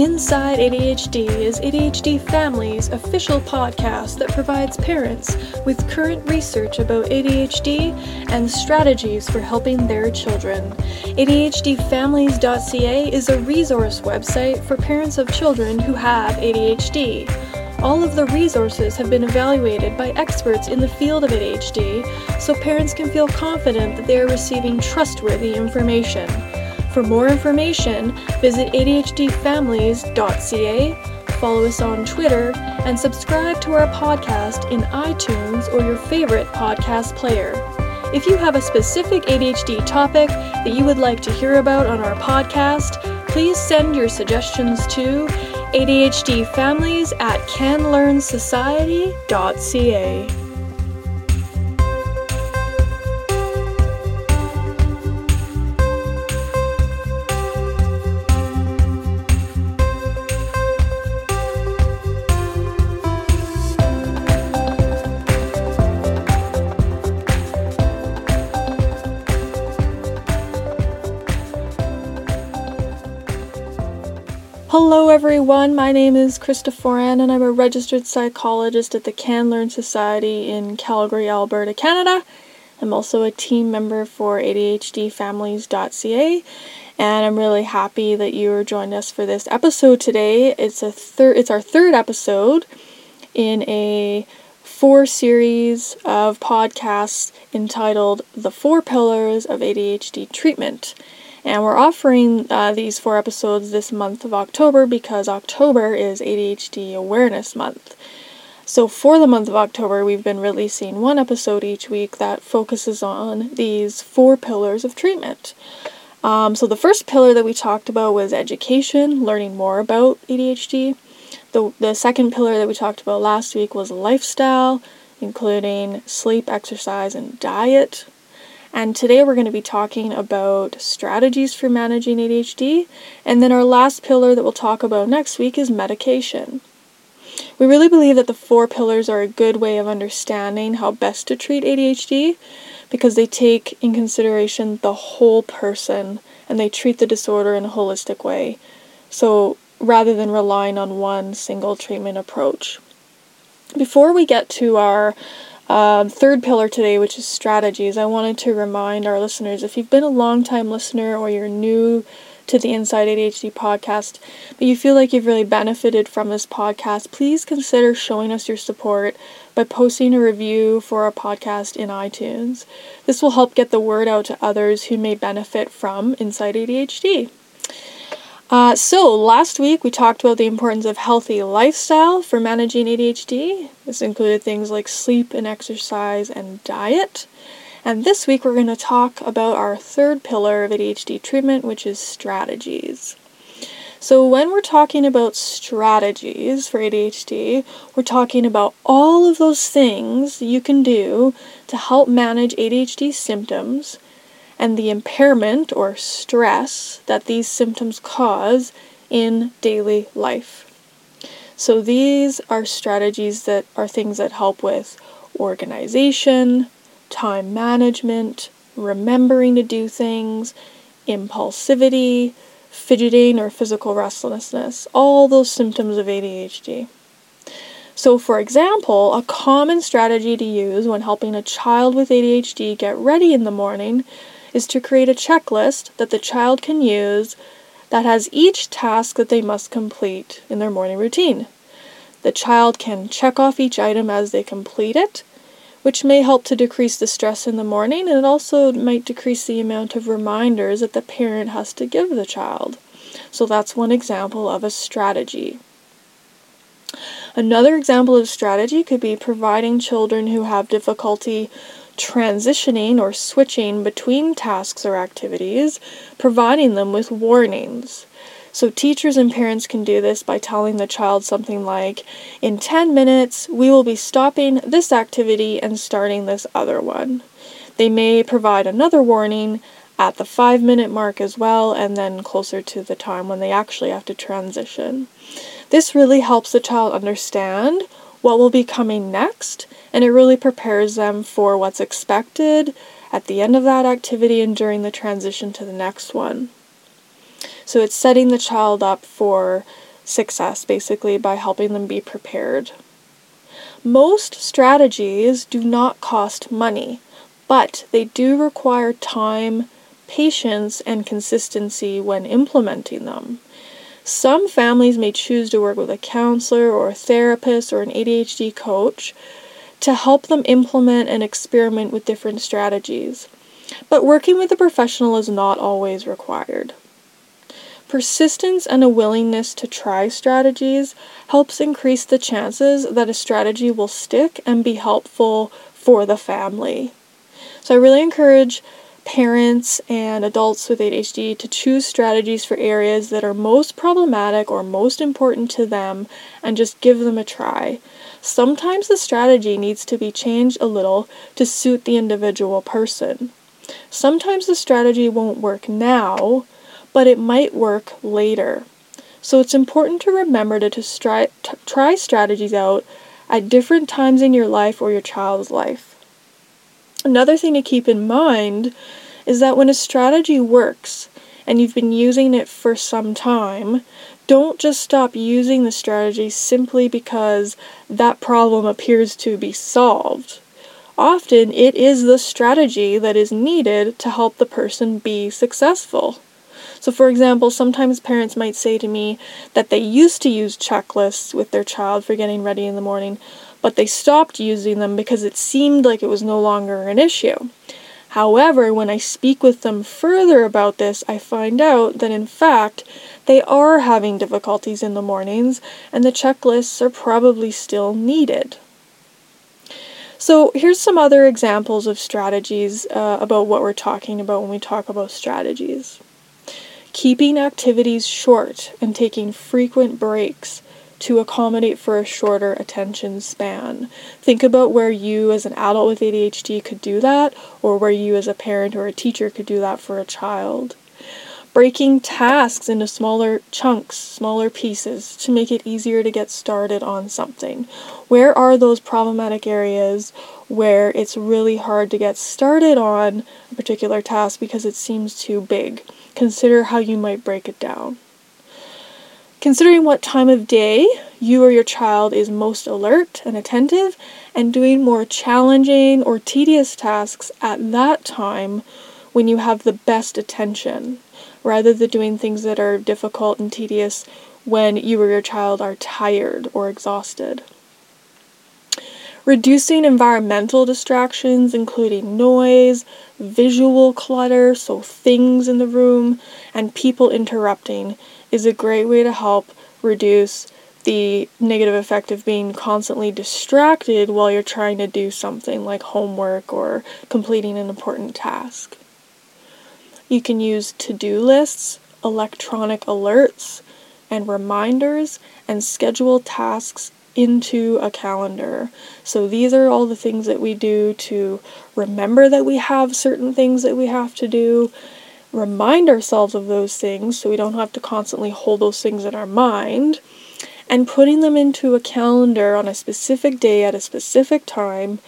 Inside ADHD is ADHD Families' official podcast that provides parents with current research about ADHD and strategies for helping their children. ADHDfamilies.ca is a resource website for parents of children who have ADHD. All of the resources have been evaluated by experts in the field of ADHD so parents can feel confident that they are receiving trustworthy information. For more information, visit ADHDfamilies.ca, follow us on Twitter, and subscribe to our podcast in iTunes or your favorite podcast player. If you have a specific ADHD topic that you would like to hear about on our podcast, please send your suggestions to ADHDfamilies at canlearnsociety.ca. Hello, everyone. My name is Krista Foran, and I'm a registered psychologist at the Can Learn Society in Calgary, Alberta, Canada. I'm also a team member for ADHDfamilies.ca, and I'm really happy that you are joining us for this episode today. It's a third. It's our third episode in a four series of podcasts entitled "The Four Pillars of ADHD Treatment." And we're offering uh, these four episodes this month of October because October is ADHD Awareness Month. So, for the month of October, we've been releasing one episode each week that focuses on these four pillars of treatment. Um, so, the first pillar that we talked about was education, learning more about ADHD. The, the second pillar that we talked about last week was lifestyle, including sleep, exercise, and diet. And today we're going to be talking about strategies for managing ADHD. And then our last pillar that we'll talk about next week is medication. We really believe that the four pillars are a good way of understanding how best to treat ADHD because they take in consideration the whole person and they treat the disorder in a holistic way. So rather than relying on one single treatment approach. Before we get to our um, third pillar today, which is strategies, I wanted to remind our listeners if you've been a long time listener or you're new to the Inside ADHD podcast, but you feel like you've really benefited from this podcast, please consider showing us your support by posting a review for our podcast in iTunes. This will help get the word out to others who may benefit from Inside ADHD. Uh, so, last week we talked about the importance of healthy lifestyle for managing ADHD. This included things like sleep and exercise and diet. And this week we're going to talk about our third pillar of ADHD treatment, which is strategies. So, when we're talking about strategies for ADHD, we're talking about all of those things you can do to help manage ADHD symptoms and the impairment or stress that these symptoms cause in daily life. So, these are strategies that are things that help with organization, time management, remembering to do things, impulsivity, fidgeting, or physical restlessness, all those symptoms of ADHD. So, for example, a common strategy to use when helping a child with ADHD get ready in the morning is to create a checklist that the child can use that has each task that they must complete in their morning routine. The child can check off each item as they complete it, which may help to decrease the stress in the morning and it also might decrease the amount of reminders that the parent has to give the child. So that's one example of a strategy. Another example of strategy could be providing children who have difficulty transitioning or switching between tasks or activities, providing them with warnings. So, teachers and parents can do this by telling the child something like, In 10 minutes, we will be stopping this activity and starting this other one. They may provide another warning at the five minute mark as well, and then closer to the time when they actually have to transition. This really helps the child understand what will be coming next, and it really prepares them for what's expected at the end of that activity and during the transition to the next one. So it's setting the child up for success, basically, by helping them be prepared. Most strategies do not cost money, but they do require time, patience, and consistency when implementing them. Some families may choose to work with a counselor or a therapist or an ADHD coach to help them implement and experiment with different strategies. But working with a professional is not always required. Persistence and a willingness to try strategies helps increase the chances that a strategy will stick and be helpful for the family. So I really encourage parents and adults with ADHD to choose strategies for areas that are most problematic or most important to them and just give them a try. Sometimes the strategy needs to be changed a little to suit the individual person. Sometimes the strategy won't work now, but it might work later. So it's important to remember to, to, stri- to try strategies out at different times in your life or your child's life. Another thing to keep in mind is that when a strategy works and you've been using it for some time, don't just stop using the strategy simply because that problem appears to be solved. Often it is the strategy that is needed to help the person be successful. So, for example, sometimes parents might say to me that they used to use checklists with their child for getting ready in the morning, but they stopped using them because it seemed like it was no longer an issue. However, when I speak with them further about this, I find out that in fact they are having difficulties in the mornings and the checklists are probably still needed. So, here's some other examples of strategies uh, about what we're talking about when we talk about strategies. Keeping activities short and taking frequent breaks to accommodate for a shorter attention span. Think about where you, as an adult with ADHD, could do that, or where you, as a parent or a teacher, could do that for a child. Breaking tasks into smaller chunks, smaller pieces, to make it easier to get started on something. Where are those problematic areas where it's really hard to get started on a particular task because it seems too big? Consider how you might break it down. Considering what time of day you or your child is most alert and attentive, and doing more challenging or tedious tasks at that time when you have the best attention, rather than doing things that are difficult and tedious when you or your child are tired or exhausted. Reducing environmental distractions, including noise, visual clutter, so things in the room, and people interrupting, is a great way to help reduce the negative effect of being constantly distracted while you're trying to do something like homework or completing an important task. You can use to do lists, electronic alerts, and reminders, and schedule tasks into a calendar. So these are all the things that we do to remember that we have certain things that we have to do remind ourselves of those things so we don't have to constantly hold those things in our mind, and putting them into a calendar on a specific day at a specific time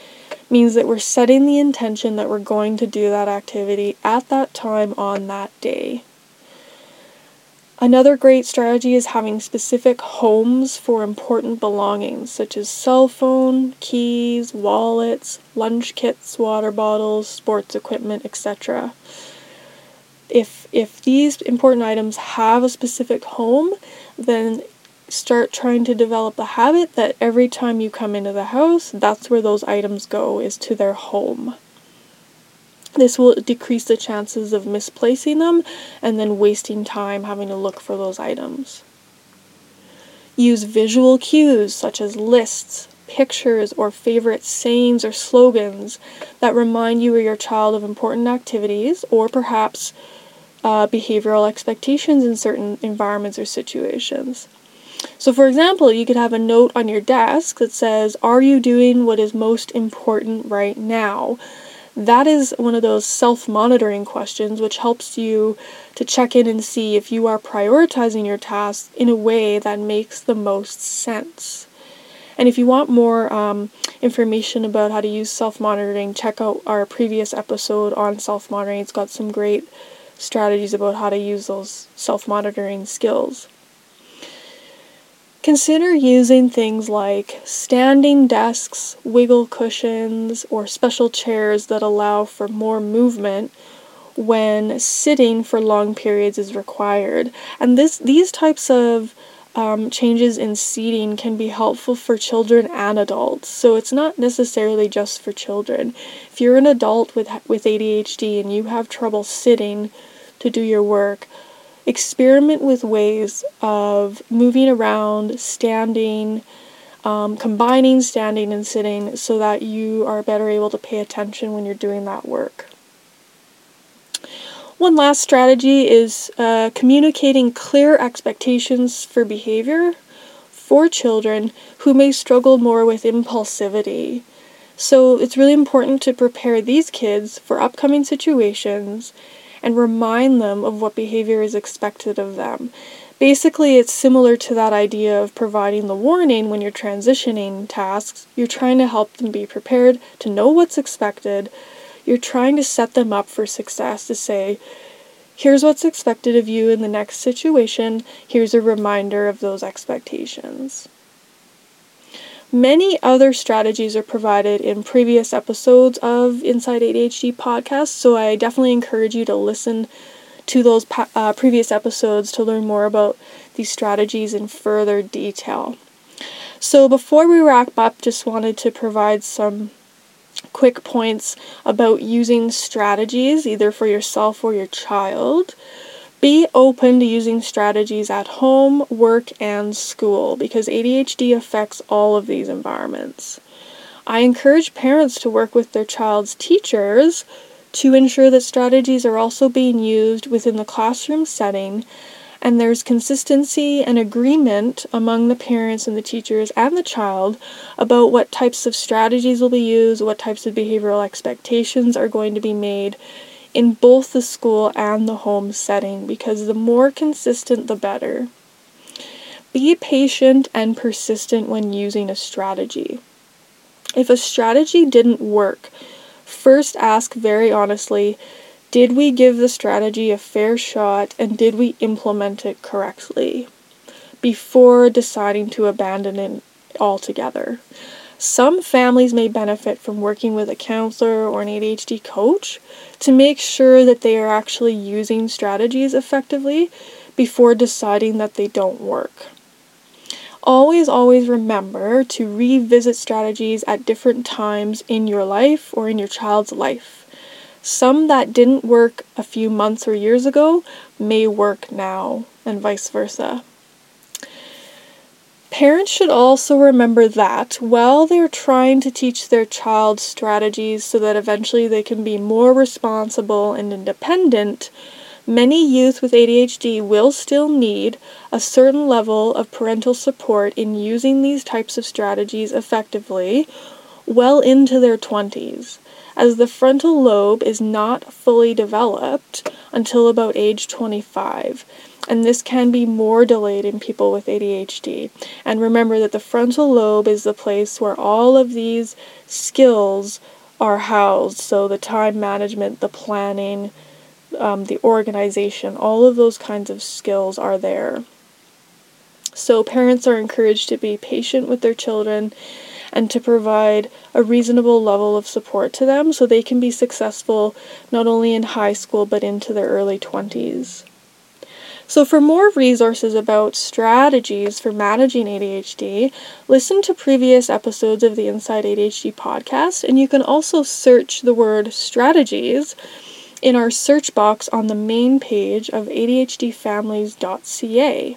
means that we're setting the intention that we're going to do that activity at that time on that day. Another great strategy is having specific homes for important belongings such as cell phone, keys, wallets, lunch kits, water bottles, sports equipment, etc if if these important items have a specific home, then start trying to develop a habit that every time you come into the house, that's where those items go is to their home. This will decrease the chances of misplacing them and then wasting time having to look for those items. Use visual cues such as lists, pictures, or favorite sayings or slogans that remind you or your child of important activities or perhaps uh, behavioral expectations in certain environments or situations. So, for example, you could have a note on your desk that says, Are you doing what is most important right now? That is one of those self monitoring questions which helps you to check in and see if you are prioritizing your tasks in a way that makes the most sense. And if you want more um, information about how to use self monitoring, check out our previous episode on self monitoring. It's got some great strategies about how to use those self monitoring skills. Consider using things like standing desks, wiggle cushions, or special chairs that allow for more movement when sitting for long periods is required. And this these types of um, changes in seating can be helpful for children and adults. So it's not necessarily just for children. If you're an adult with with ADHD and you have trouble sitting to do your work, experiment with ways of moving around, standing, um, combining standing and sitting so that you are better able to pay attention when you're doing that work. One last strategy is uh, communicating clear expectations for behavior for children who may struggle more with impulsivity. So it's really important to prepare these kids for upcoming situations and remind them of what behavior is expected of them. Basically, it's similar to that idea of providing the warning when you're transitioning tasks. You're trying to help them be prepared to know what's expected. You're trying to set them up for success to say, here's what's expected of you in the next situation, here's a reminder of those expectations. Many other strategies are provided in previous episodes of Inside ADHD podcast, so I definitely encourage you to listen to those uh, previous episodes to learn more about these strategies in further detail. So, before we wrap up, just wanted to provide some quick points about using strategies either for yourself or your child. Be open to using strategies at home, work, and school because ADHD affects all of these environments. I encourage parents to work with their child's teachers to ensure that strategies are also being used within the classroom setting and there's consistency and agreement among the parents and the teachers and the child about what types of strategies will be used, what types of behavioral expectations are going to be made in both the school and the home setting because the more consistent, the better. Be patient and persistent when using a strategy. If a strategy didn't work, first ask very honestly did we give the strategy a fair shot and did we implement it correctly before deciding to abandon it altogether? Some families may benefit from working with a counselor or an ADHD coach to make sure that they are actually using strategies effectively before deciding that they don't work. Always, always remember to revisit strategies at different times in your life or in your child's life. Some that didn't work a few months or years ago may work now, and vice versa. Parents should also remember that while they're trying to teach their child strategies so that eventually they can be more responsible and independent, many youth with ADHD will still need a certain level of parental support in using these types of strategies effectively well into their 20s, as the frontal lobe is not fully developed until about age 25 and this can be more delayed in people with ADHD. And remember that the frontal lobe is the place where all of these skills are housed. So the time management, the planning, um, the organization, all of those kinds of skills are there. So parents are encouraged to be patient with their children and to provide a reasonable level of support to them so they can be successful not only in high school but into their early 20s. So, for more resources about strategies for managing ADHD, listen to previous episodes of the Inside ADHD podcast, and you can also search the word strategies in our search box on the main page of ADHDfamilies.ca.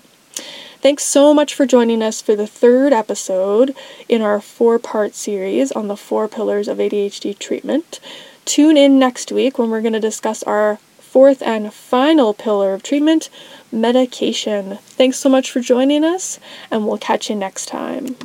Thanks so much for joining us for the third episode in our four part series on the four pillars of ADHD treatment. Tune in next week when we're going to discuss our fourth and final pillar of treatment medication. Thanks so much for joining us, and we'll catch you next time.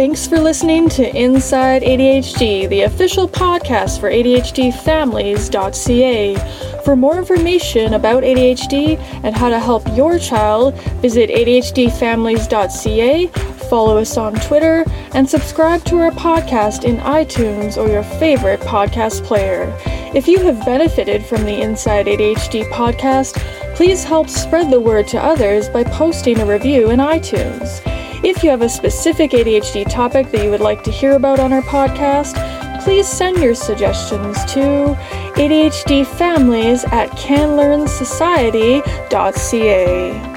Thanks for listening to Inside ADHD, the official podcast for ADHDfamilies.ca For more information about ADHD and how to help your child, visit ADHDfamilies.ca, follow us on Twitter, and subscribe to our podcast in iTunes or your favorite podcast player. If you have benefited from the Inside ADHD podcast, please help spread the word to others by posting a review in iTunes. If you have a specific ADHD topic that you would like to hear about on our podcast, please send your suggestions to ADHDfamilies at canlearnsociety.ca.